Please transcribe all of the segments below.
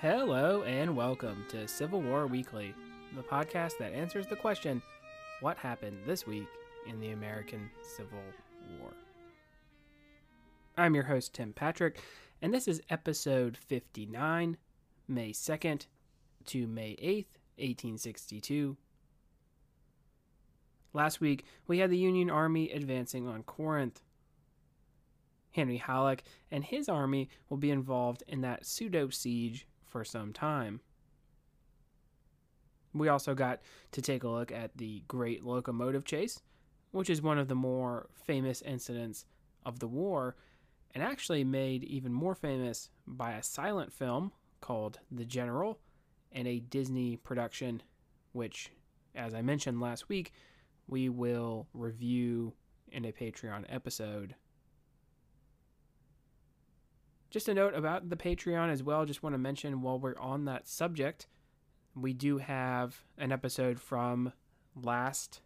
Hello and welcome to Civil War Weekly, the podcast that answers the question what happened this week in the American Civil War? I'm your host, Tim Patrick, and this is episode 59, May 2nd to May 8th, 1862. Last week, we had the Union Army advancing on Corinth. Henry Halleck and his army will be involved in that pseudo siege for some time. We also got to take a look at the Great Locomotive Chase, which is one of the more famous incidents of the war, and actually made even more famous by a silent film called The General and a Disney production, which, as I mentioned last week, we will review in a Patreon episode just a note about the Patreon as well. Just want to mention while we're on that subject, we do have an episode from last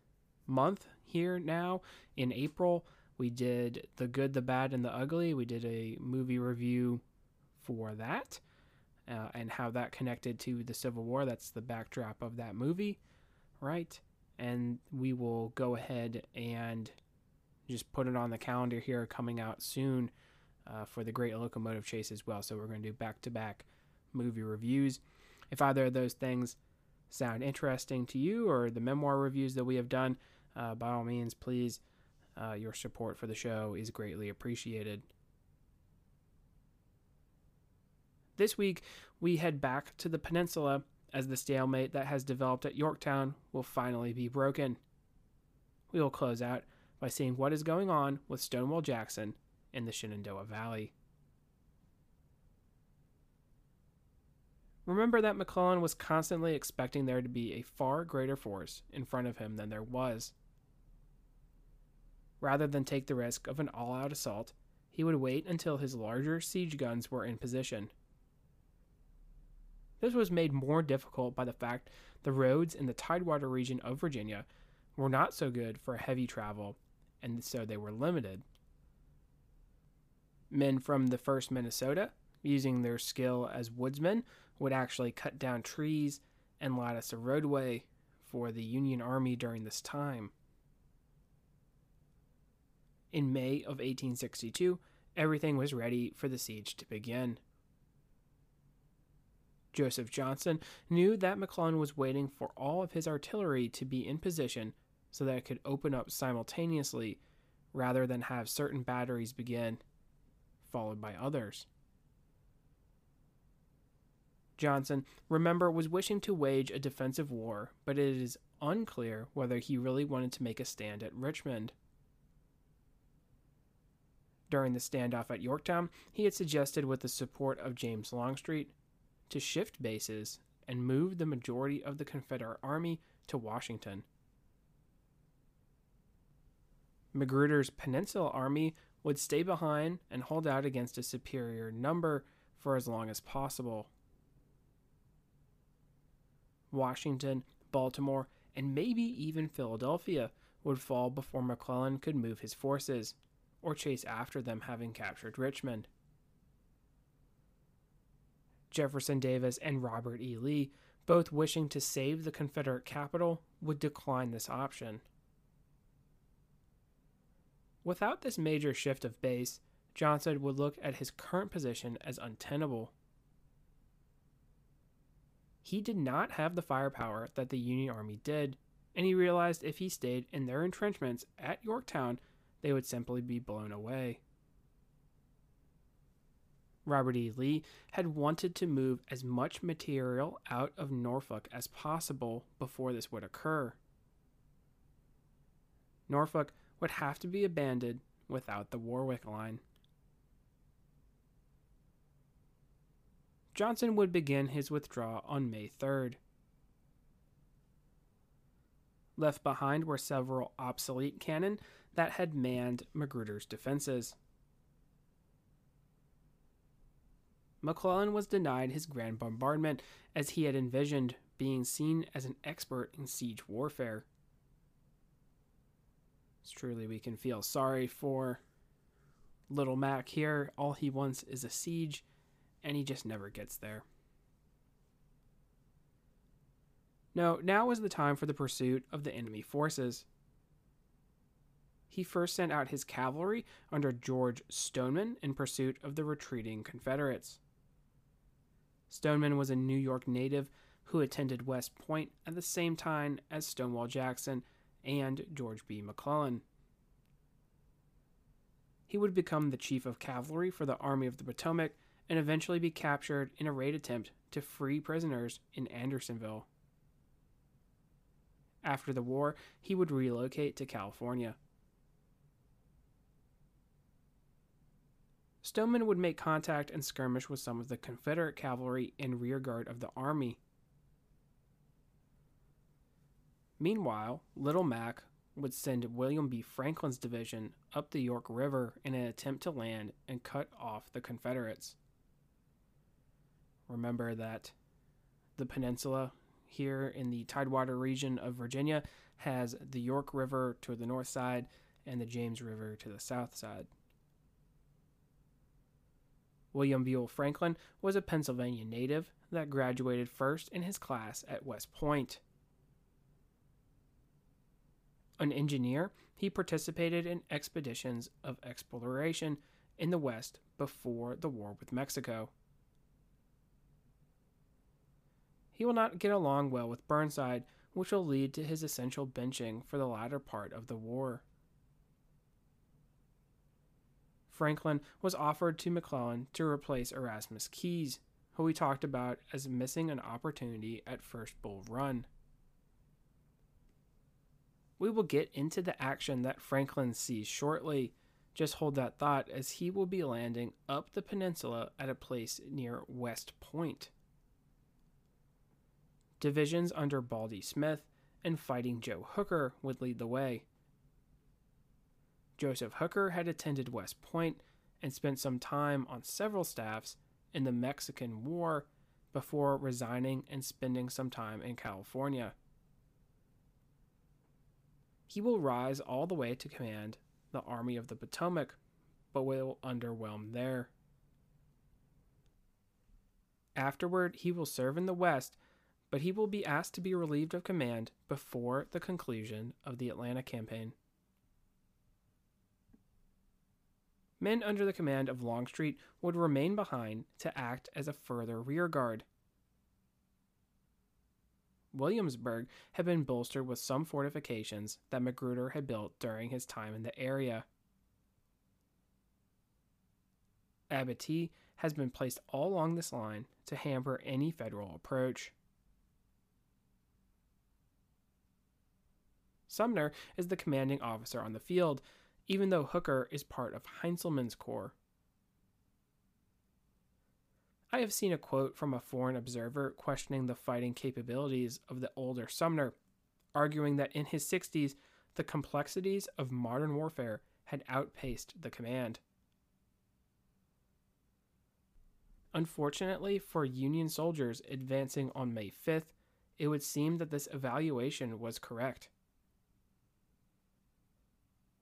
month here now in April. We did The Good, the Bad, and the Ugly. We did a movie review for that uh, and how that connected to the Civil War. That's the backdrop of that movie, right? And we will go ahead and just put it on the calendar here coming out soon uh, for the Great Locomotive Chase as well. So we're going to do back to back movie reviews. If either of those things sound interesting to you or the memoir reviews that we have done, uh, by all means, please, uh, your support for the show is greatly appreciated. This week, we head back to the peninsula as the stalemate that has developed at Yorktown will finally be broken. We will close out by seeing what is going on with Stonewall Jackson in the Shenandoah Valley. Remember that McClellan was constantly expecting there to be a far greater force in front of him than there was. Rather than take the risk of an all out assault, he would wait until his larger siege guns were in position. This was made more difficult by the fact the roads in the Tidewater region of Virginia were not so good for heavy travel, and so they were limited men from the 1st Minnesota, using their skill as woodsmen, would actually cut down trees and light us a roadway for the Union Army during this time. In May of 1862, everything was ready for the siege to begin. Joseph Johnston knew that McClellan was waiting for all of his artillery to be in position so that it could open up simultaneously rather than have certain batteries begin followed by others. Johnson, remember, was wishing to wage a defensive war, but it is unclear whether he really wanted to make a stand at Richmond. During the standoff at Yorktown, he had suggested, with the support of James Longstreet, to shift bases and move the majority of the Confederate Army to Washington. Magruder's Peninsula Army would stay behind and hold out against a superior number for as long as possible. Washington, Baltimore, and maybe even Philadelphia would fall before McClellan could move his forces, or chase after them having captured Richmond. Jefferson Davis and Robert E. Lee, both wishing to save the Confederate capital, would decline this option. Without this major shift of base, Johnston would look at his current position as untenable. He did not have the firepower that the Union Army did, and he realized if he stayed in their entrenchments at Yorktown, they would simply be blown away. Robert E. Lee had wanted to move as much material out of Norfolk as possible before this would occur. Norfolk would have to be abandoned without the Warwick Line. Johnson would begin his withdrawal on May 3rd. Left behind were several obsolete cannon that had manned Magruder's defenses. McClellan was denied his grand bombardment as he had envisioned, being seen as an expert in siege warfare. Truly we can feel sorry for little Mac here. All he wants is a siege, and he just never gets there. No, now was the time for the pursuit of the enemy forces. He first sent out his cavalry under George Stoneman in pursuit of the retreating Confederates. Stoneman was a New York native who attended West Point at the same time as Stonewall Jackson and George B. McClellan. He would become the chief of cavalry for the Army of the Potomac and eventually be captured in a raid attempt to free prisoners in Andersonville. After the war, he would relocate to California. Stoneman would make contact and skirmish with some of the Confederate cavalry in rearguard of the army. Meanwhile, Little Mac would send William B. Franklin's division up the York River in an attempt to land and cut off the Confederates. Remember that the peninsula here in the Tidewater region of Virginia has the York River to the north side and the James River to the south side. William Buell Franklin was a Pennsylvania native that graduated first in his class at West Point. An engineer, he participated in expeditions of exploration in the West before the war with Mexico. He will not get along well with Burnside, which will lead to his essential benching for the latter part of the war. Franklin was offered to McClellan to replace Erasmus Keyes, who we talked about as missing an opportunity at First Bull Run. We will get into the action that Franklin sees shortly. Just hold that thought as he will be landing up the peninsula at a place near West Point. Divisions under Baldy Smith and Fighting Joe Hooker would lead the way. Joseph Hooker had attended West Point and spent some time on several staffs in the Mexican War before resigning and spending some time in California. He will rise all the way to command the Army of the Potomac, but will underwhelm there. Afterward, he will serve in the West, but he will be asked to be relieved of command before the conclusion of the Atlanta campaign. men under the command of Longstreet would remain behind to act as a further rearguard. Williamsburg had been bolstered with some fortifications that Magruder had built during his time in the area. Abattis has been placed all along this line to hamper any federal approach. Sumner is the commanding officer on the field, even though Hooker is part of Heintzelman's corps. I have seen a quote from a foreign observer questioning the fighting capabilities of the older Sumner, arguing that in his 60s, the complexities of modern warfare had outpaced the command. Unfortunately for Union soldiers advancing on May 5th, it would seem that this evaluation was correct.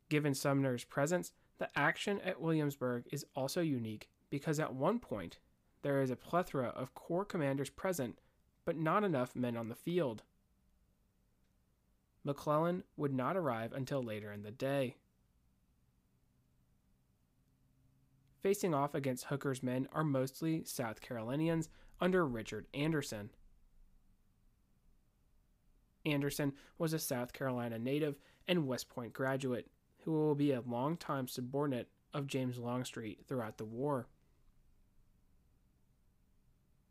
Given Sumner's presence, the action at Williamsburg is also unique because at one point there is a plethora of corps commanders present, but not enough men on the field. McClellan would not arrive until later in the day. Facing off against Hooker's men are mostly South Carolinians under Richard Anderson. Anderson was a South Carolina native and West Point graduate who will be a longtime subordinate of James Longstreet throughout the war.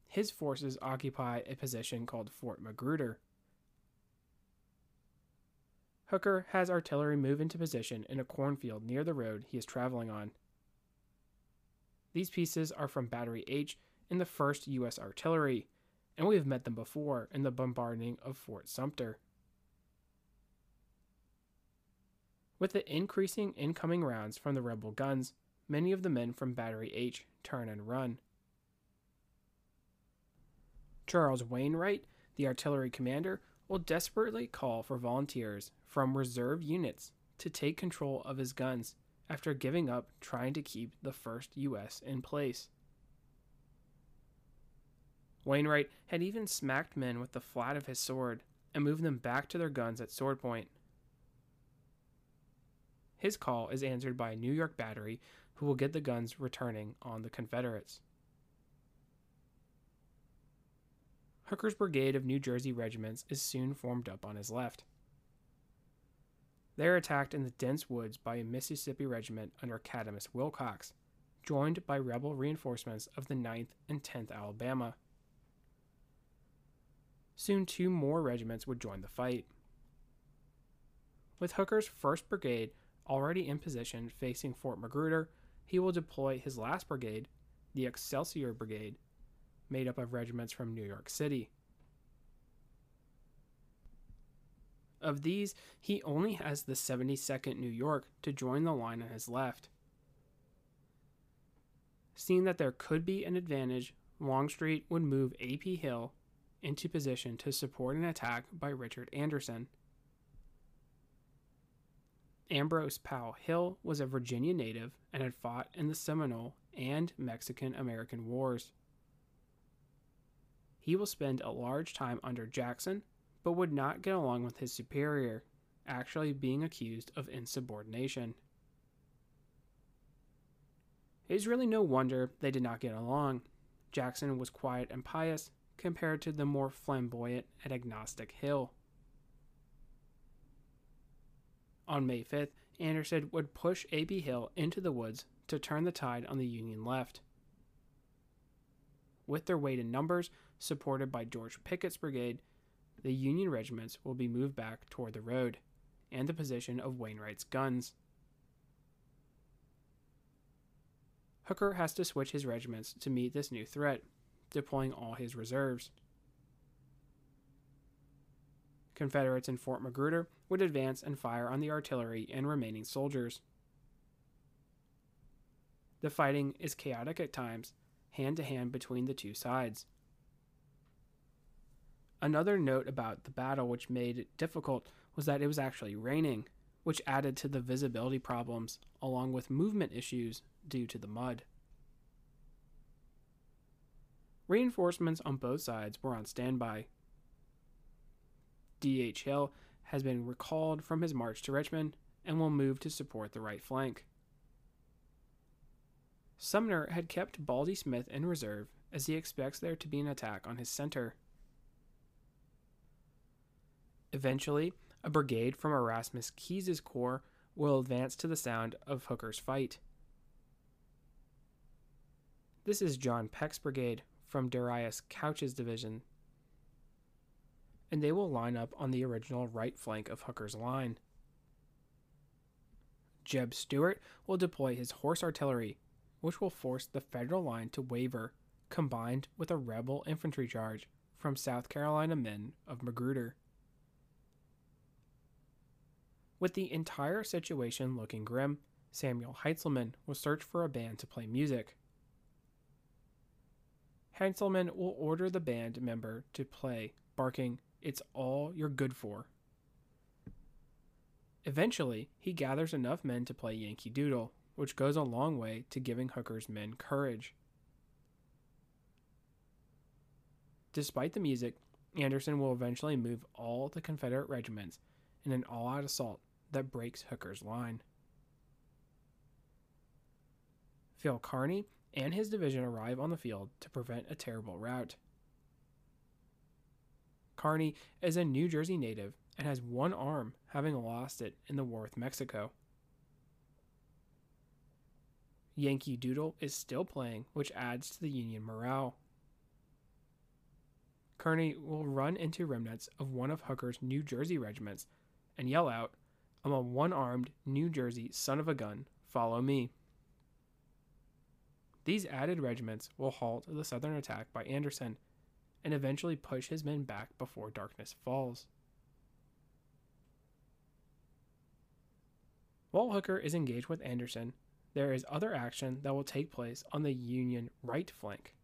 His forces occupy a position called Fort Magruder. Hooker has artillery move into position in a cornfield near the road he is traveling on. These pieces are from Battery H in the 1st U.S. Artillery, and we have met them before in the bombarding of Fort Sumter. With the increasing incoming rounds from the rebel guns, many of the men from Battery H turn and run. Charles Wainwright, the artillery commander, will desperately call for volunteers from reserve units to take control of his guns after giving up trying to keep the 1st U.S. in place. Wainwright had even smacked men with the flat of his sword and moved them back to their guns at Sword Point. His call is answered by a New York battery who will get the guns returning on the Confederates. Hooker's brigade of New Jersey regiments is soon formed up on his left. They are attacked in the dense woods by a Mississippi regiment under Cadmus Wilcox, joined by rebel reinforcements of the 9th and 10th Alabama. Soon, two more regiments would join the fight. With Hooker's 1st Brigade already in position facing Fort Magruder, he will deploy his last brigade, the Excelsior Brigade, made up of regiments from New York City. Of these, he only has the 72nd New York to join the line on his left. Seeing that there could be an advantage, Longstreet would move A.P. Hill into position to support an attack by Richard Anderson. Ambrose Powell Hill was a Virginia native and had fought in the Seminole and Mexican American Wars. He will spend a large time under Jackson, but would not get along with his superior, actually being accused of insubordination. It is really no wonder they did not get along. Jackson was quiet and pious compared to the more flamboyant and agnostic Hill. On May 5th, Anderson would push A.P. Hill into the woods to turn the tide on the Union left. With their weight in numbers, supported by George Pickett's brigade, the Union regiments will be moved back toward the road and the position of Wainwright's guns. Hooker has to switch his regiments to meet this new threat, deploying all his reserves. Confederates in Fort Magruder would advance and fire on the artillery and remaining soldiers. The fighting is chaotic at times, hand to hand between the two sides. Another note about the battle which made it difficult was that it was actually raining, which added to the visibility problems, along with movement issues due to the mud. Reinforcements on both sides were on standby. D.H. Hill has been recalled from his march to Richmond and will move to support the right flank. Sumner had kept Baldy Smith in reserve as he expects there to be an attack on his center. Eventually, a brigade from Erasmus Keyes' corps will advance to the sound of Hooker's fight. This is John Peck's brigade from Darius Couch's division, and they will line up on the original right flank of Hooker's line. Jeb Stuart will deploy his horse artillery, which will force the Federal line to waver, combined with a rebel infantry charge from South Carolina men of Magruder. With the entire situation looking grim, Samuel Heintzelman will search for a band to play music. Heintzelman will order the band member to play, barking, It's all you're good for. Eventually, he gathers enough men to play Yankee Doodle, which goes a long way to giving Hooker's men courage. Despite the music, Anderson will eventually move all the Confederate regiments in an all out assault that breaks Hooker's line. Phil Kearny and his division arrive on the field to prevent a terrible rout. Kearny is a New Jersey native and has one arm, having lost it in the war with Mexico. Yankee Doodle is still playing, which adds to the Union morale. Kearny will run into remnants of one of Hooker's New Jersey regiments and yell out, I'm a one armed New Jersey son of a gun. Follow me. These added regiments will halt the southern attack by Anderson and eventually push his men back before darkness falls. While Hooker is engaged with Anderson, there is other action that will take place on the Union right flank.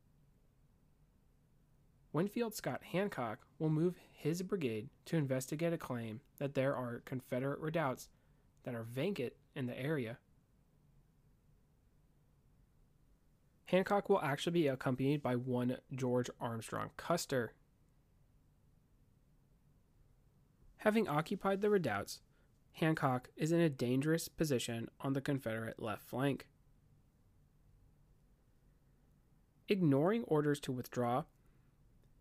Winfield Scott Hancock will move his brigade to investigate a claim that there are Confederate redoubts that are vacant in the area. Hancock will actually be accompanied by one George Armstrong Custer. Having occupied the redoubts, Hancock is in a dangerous position on the Confederate left flank. Ignoring orders to withdraw,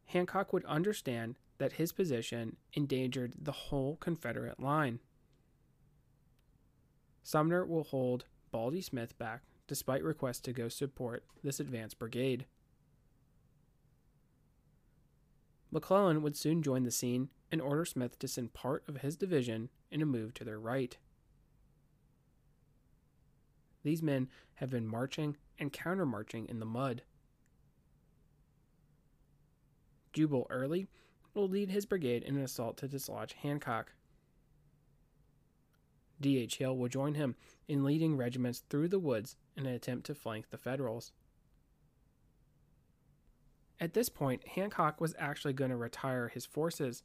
Hancock would understand that his position endangered the whole Confederate line. Sumner will hold Baldy Smith back despite requests to go support this advance brigade. McClellan would soon join the scene and order Smith to send part of his division in a move to their right. These men have been marching and countermarching in the mud. Jubal Early will lead his brigade in an assault to dislodge Hancock. D.H. Hill will join him in leading regiments through the woods in an attempt to flank the Federals. At this point, Hancock was actually going to retire his forces,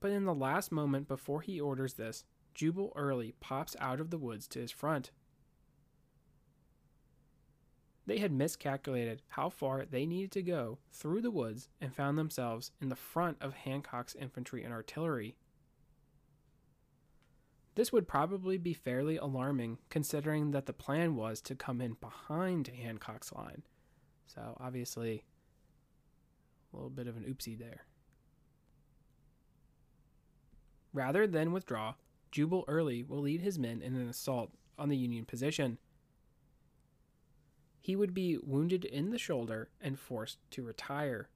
but in the last moment before he orders this, Jubal Early pops out of the woods to his front. They had miscalculated how far they needed to go through the woods and found themselves in the front of Hancock's infantry and artillery. This would probably be fairly alarming considering that the plan was to come in behind Hancock's line. So, obviously, a little bit of an oopsie there. Rather than withdraw, Jubal Early will lead his men in an assault on the Union position. He would be wounded in the shoulder and forced to retire.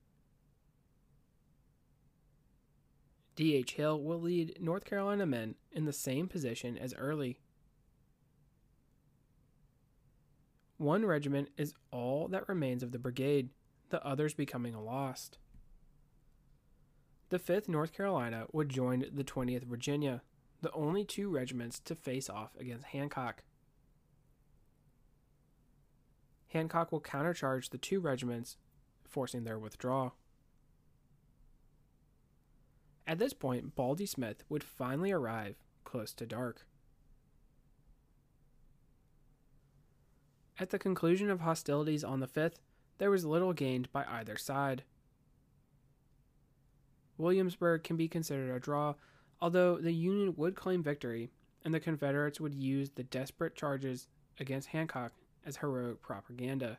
D.H. Hill will lead North Carolina men in the same position as Early. One regiment is all that remains of the brigade, the others becoming lost. The 5th North Carolina would join the 20th Virginia, the only two regiments to face off against Hancock. Hancock will countercharge the two regiments, forcing their withdrawal. At this point, Baldy Smith would finally arrive close to dark. At the conclusion of hostilities on the 5th, there was little gained by either side. Williamsburg can be considered a draw, although the Union would claim victory, and the Confederates would use the desperate charges against Hancock as heroic propaganda.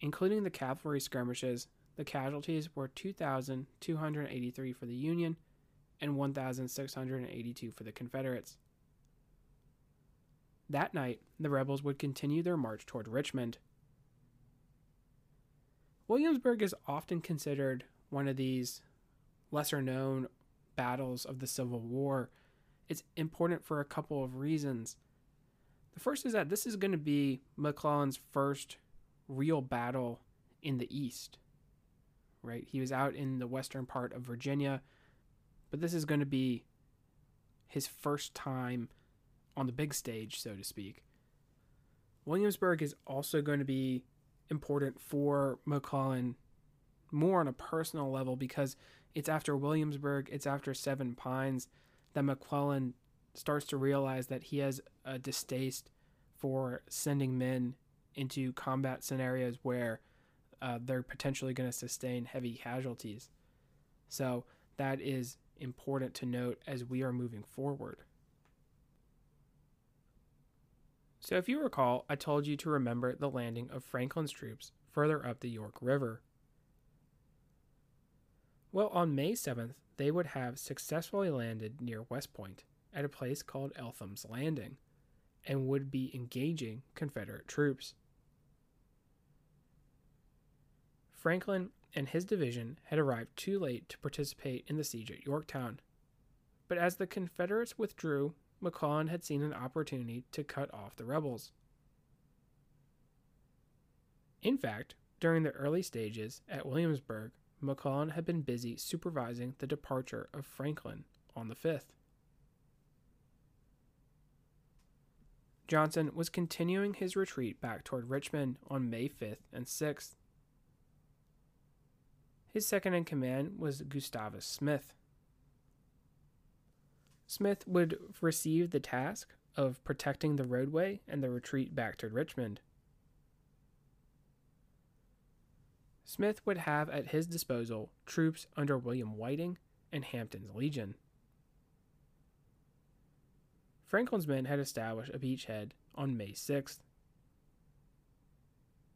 Including the cavalry skirmishes, the casualties were 2,283 for the Union and 1,682 for the Confederates. That night, the rebels would continue their march toward Richmond. Williamsburg is often considered one of these lesser known battles of the Civil War. It's important for a couple of reasons. The first is that this is going to be McClellan's first real battle in the East right? He was out in the western part of Virginia, but this is going to be his first time on the big stage, so to speak. Williamsburg is also going to be important for McClellan more on a personal level because it's after Williamsburg, it's after Seven Pines that McClellan starts to realize that he has a distaste for sending men into combat scenarios where uh, they're potentially going to sustain heavy casualties. So that is important to note as we are moving forward. So, if you recall, I told you to remember the landing of Franklin's troops further up the York River. Well, on May 7th, they would have successfully landed near West Point at a place called Eltham's Landing and would be engaging Confederate troops. Franklin and his division had arrived too late to participate in the siege at Yorktown. But as the Confederates withdrew, McClellan had seen an opportunity to cut off the rebels. In fact, during the early stages at Williamsburg, McClellan had been busy supervising the departure of Franklin on the 5th. Johnson was continuing his retreat back toward Richmond on May 5th and 6th. His second in command was Gustavus Smith. Smith would receive the task of protecting the roadway and the retreat back toward Richmond. Smith would have at his disposal troops under William Whiting and Hampton's Legion. Franklin's men had established a beachhead on May 6th.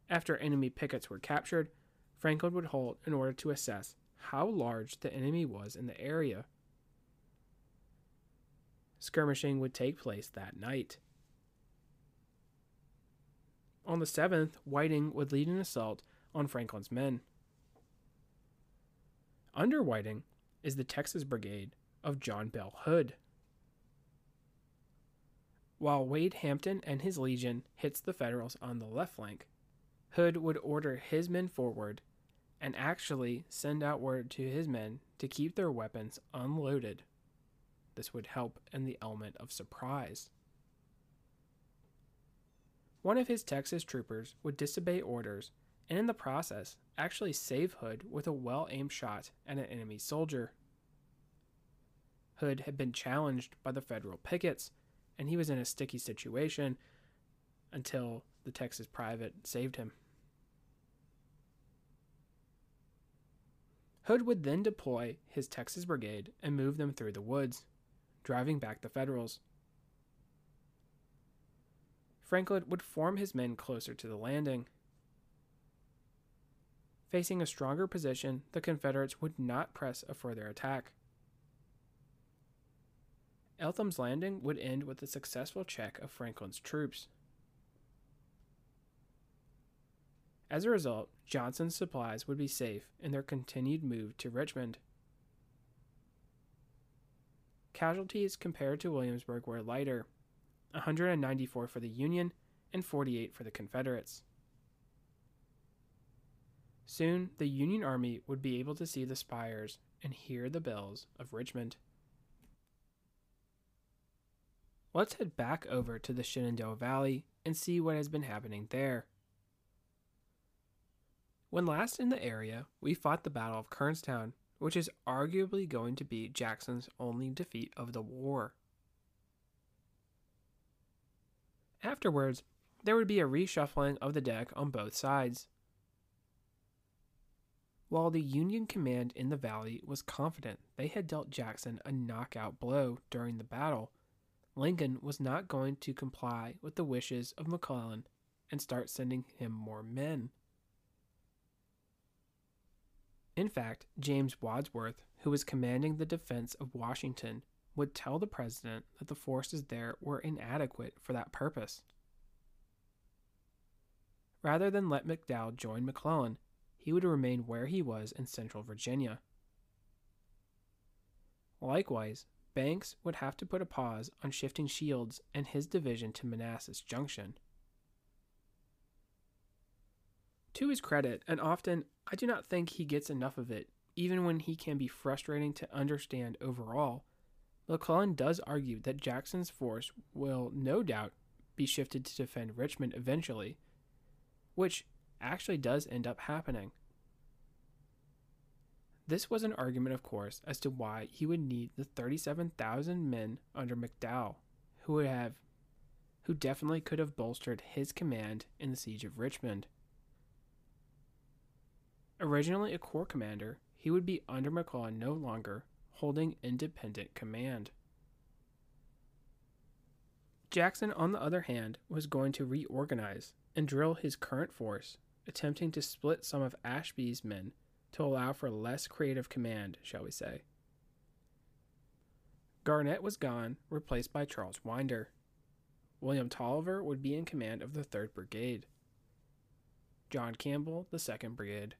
After enemy pickets were captured, Franklin would halt in order to assess how large the enemy was in the area. Skirmishing would take place that night. On the 7th, Whiting would lead an assault on Franklin's men. Under Whiting is the Texas Brigade of John Bell Hood. While Wade Hampton and his legion hits the Federals on the left flank, Hood would order his men forward and actually send out word to his men to keep their weapons unloaded. This would help in the element of surprise. One of his Texas troopers would disobey orders and, in the process, actually save Hood with a well aimed shot at an enemy soldier. Hood had been challenged by the federal pickets, and he was in a sticky situation until the Texas private saved him. Hood would then deploy his Texas Brigade and move them through the woods, driving back the Federals. Franklin would form his men closer to the landing. Facing a stronger position, the Confederates would not press a further attack. Eltham's Landing would end with a successful check of Franklin's troops. As a result, Johnson's supplies would be safe in their continued move to Richmond. Casualties compared to Williamsburg were lighter 194 for the Union and 48 for the Confederates. Soon, the Union Army would be able to see the spires and hear the bells of Richmond. Let's head back over to the Shenandoah Valley and see what has been happening there. When last in the area, we fought the Battle of Kernstown, which is arguably going to be Jackson's only defeat of the war. Afterwards, there would be a reshuffling of the deck on both sides. While the Union command in the valley was confident they had dealt Jackson a knockout blow during the battle, Lincoln was not going to comply with the wishes of McClellan and start sending him more men. In fact, James Wadsworth, who was commanding the defense of Washington, would tell the president that the forces there were inadequate for that purpose. Rather than let McDowell join McClellan, he would remain where he was in central Virginia. Likewise, Banks would have to put a pause on shifting Shields and his division to Manassas Junction. To his credit, and often I do not think he gets enough of it, even when he can be frustrating to understand overall, McClellan does argue that Jackson's force will no doubt be shifted to defend Richmond eventually, which actually does end up happening. This was an argument, of course, as to why he would need the 37,000 men under McDowell, who would have who definitely could have bolstered his command in the siege of Richmond. Originally a corps commander, he would be under McClellan no longer, holding independent command. Jackson, on the other hand, was going to reorganize and drill his current force, attempting to split some of Ashby's men to allow for less creative command, shall we say. Garnett was gone, replaced by Charles Winder. William Taliaferro would be in command of the 3rd Brigade. John Campbell, the 2nd Brigade.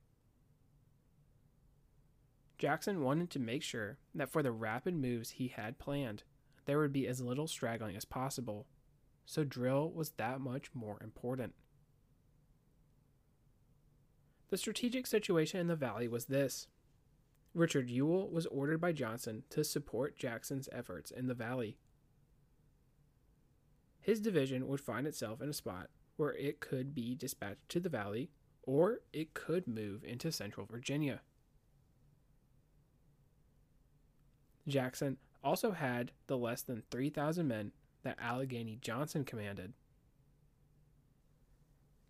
Jackson wanted to make sure that for the rapid moves he had planned, there would be as little straggling as possible, so drill was that much more important. The strategic situation in the valley was this Richard Ewell was ordered by Johnson to support Jackson's efforts in the valley. His division would find itself in a spot where it could be dispatched to the valley or it could move into central Virginia. Jackson also had the less than 3,000 men that Allegheny Johnson commanded.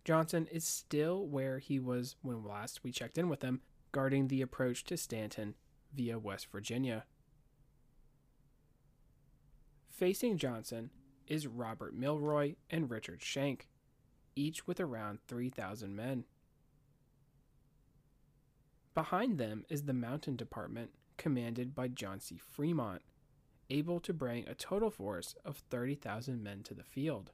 Johnson is still where he was when last we checked in with him, guarding the approach to Staunton via West Virginia. Facing Johnson is Robert Milroy and Richard Schenck, each with around 3,000 men. Behind them is the Mountain Department, commanded by John C. Fremont, able to bring a total force of 30,000 men to the field.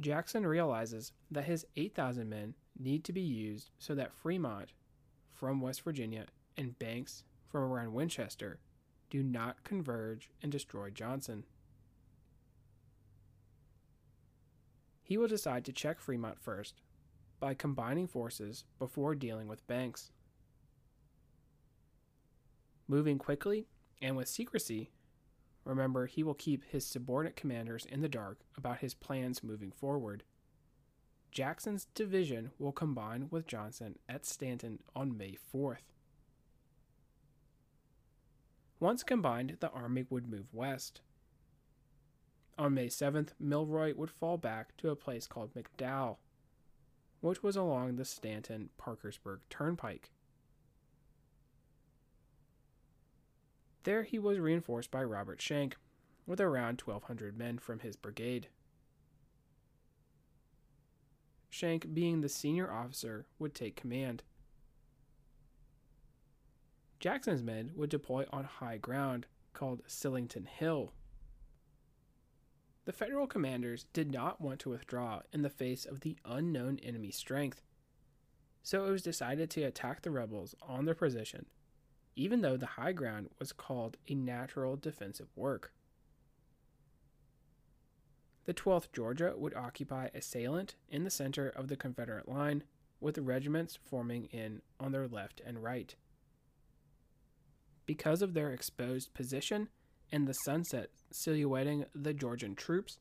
Jackson realizes that his 8,000 men need to be used so that Fremont from West Virginia and Banks from around Winchester do not converge and destroy Johnson. He will decide to check Fremont first by combining forces before dealing with Banks. Moving quickly and with secrecy, remember he will keep his subordinate commanders in the dark about his plans moving forward. Jackson's division will combine with Johnson at Staunton on May 4th. Once combined, the army would move west. On May 7th, Milroy would fall back to a place called McDowell, which was along the Staunton Parkersburg Turnpike. There he was reinforced by Robert Schenck, with around 1,200 men from his brigade. Schenck, being the senior officer, would take command. Jackson's men would deploy on high ground called Sitlington Hill. The Federal commanders did not want to withdraw in the face of the unknown enemy strength, so it was decided to attack the rebels on their position, even though the high ground was called a natural defensive work. The 12th Georgia would occupy a salient in the center of the Confederate line, with the regiments forming in on their left and right. Because of their exposed position and the sunset silhouetting the Georgian troops,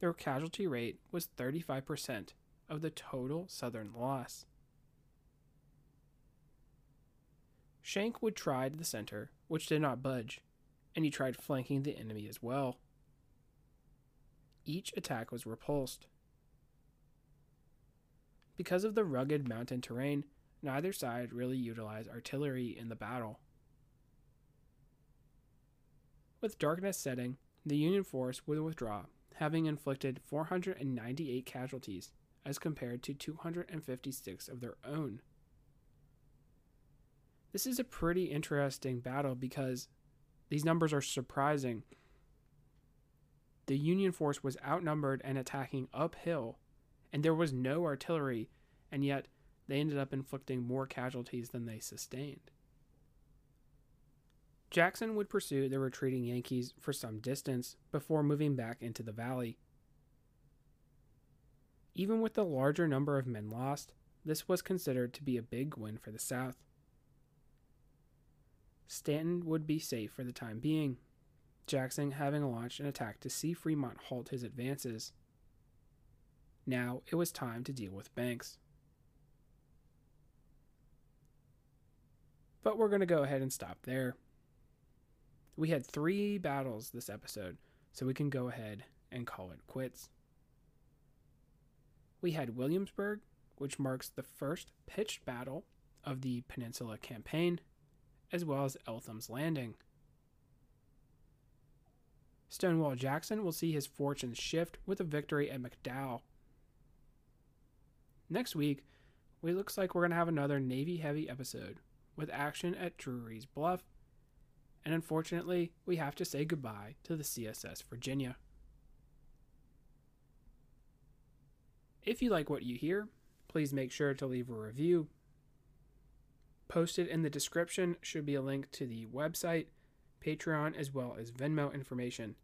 their casualty rate was 35% of the total Southern loss. Schenck would try the center, which did not budge, and he tried flanking the enemy as well. Each attack was repulsed. Because of the rugged mountain terrain, neither side really utilized artillery in the battle. With darkness setting, the Union force would withdraw, having inflicted 498 casualties as compared to 256 of their own. This is a pretty interesting battle because these numbers are surprising. The Union force was outnumbered and attacking uphill, and there was no artillery, and yet they ended up inflicting more casualties than they sustained. Jackson would pursue the retreating Yankees for some distance before moving back into the valley. Even with the larger number of men lost, this was considered to be a big win for the South. Staunton would be safe for the time being, Jackson having launched an attack to see Fremont halt his advances. Now it was time to deal with Banks. But we're going to go ahead and stop there. We had three battles this episode, so we can go ahead and call it quits. We had Williamsburg, which marks the first pitched battle of the Peninsula Campaign, as well as Eltham's Landing. Stonewall Jackson will see his fortunes shift with a victory at McDowell. Next week, it looks like we're going to have another Navy heavy episode with action at Drewry's Bluff and unfortunately, we have to say goodbye to the CSS Virginia. If you like what you hear, please make sure to leave a review. Posted in the description should be a link to the website, Patreon, as well as Venmo information.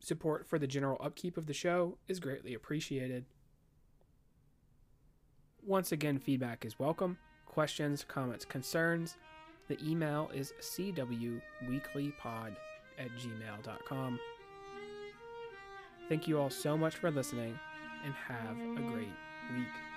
Support for the general upkeep of the show is greatly appreciated. Once again, feedback is welcome. Questions, comments, concerns, the email is cwweeklypod at gmail.com. Thank you all so much for listening and have a great week.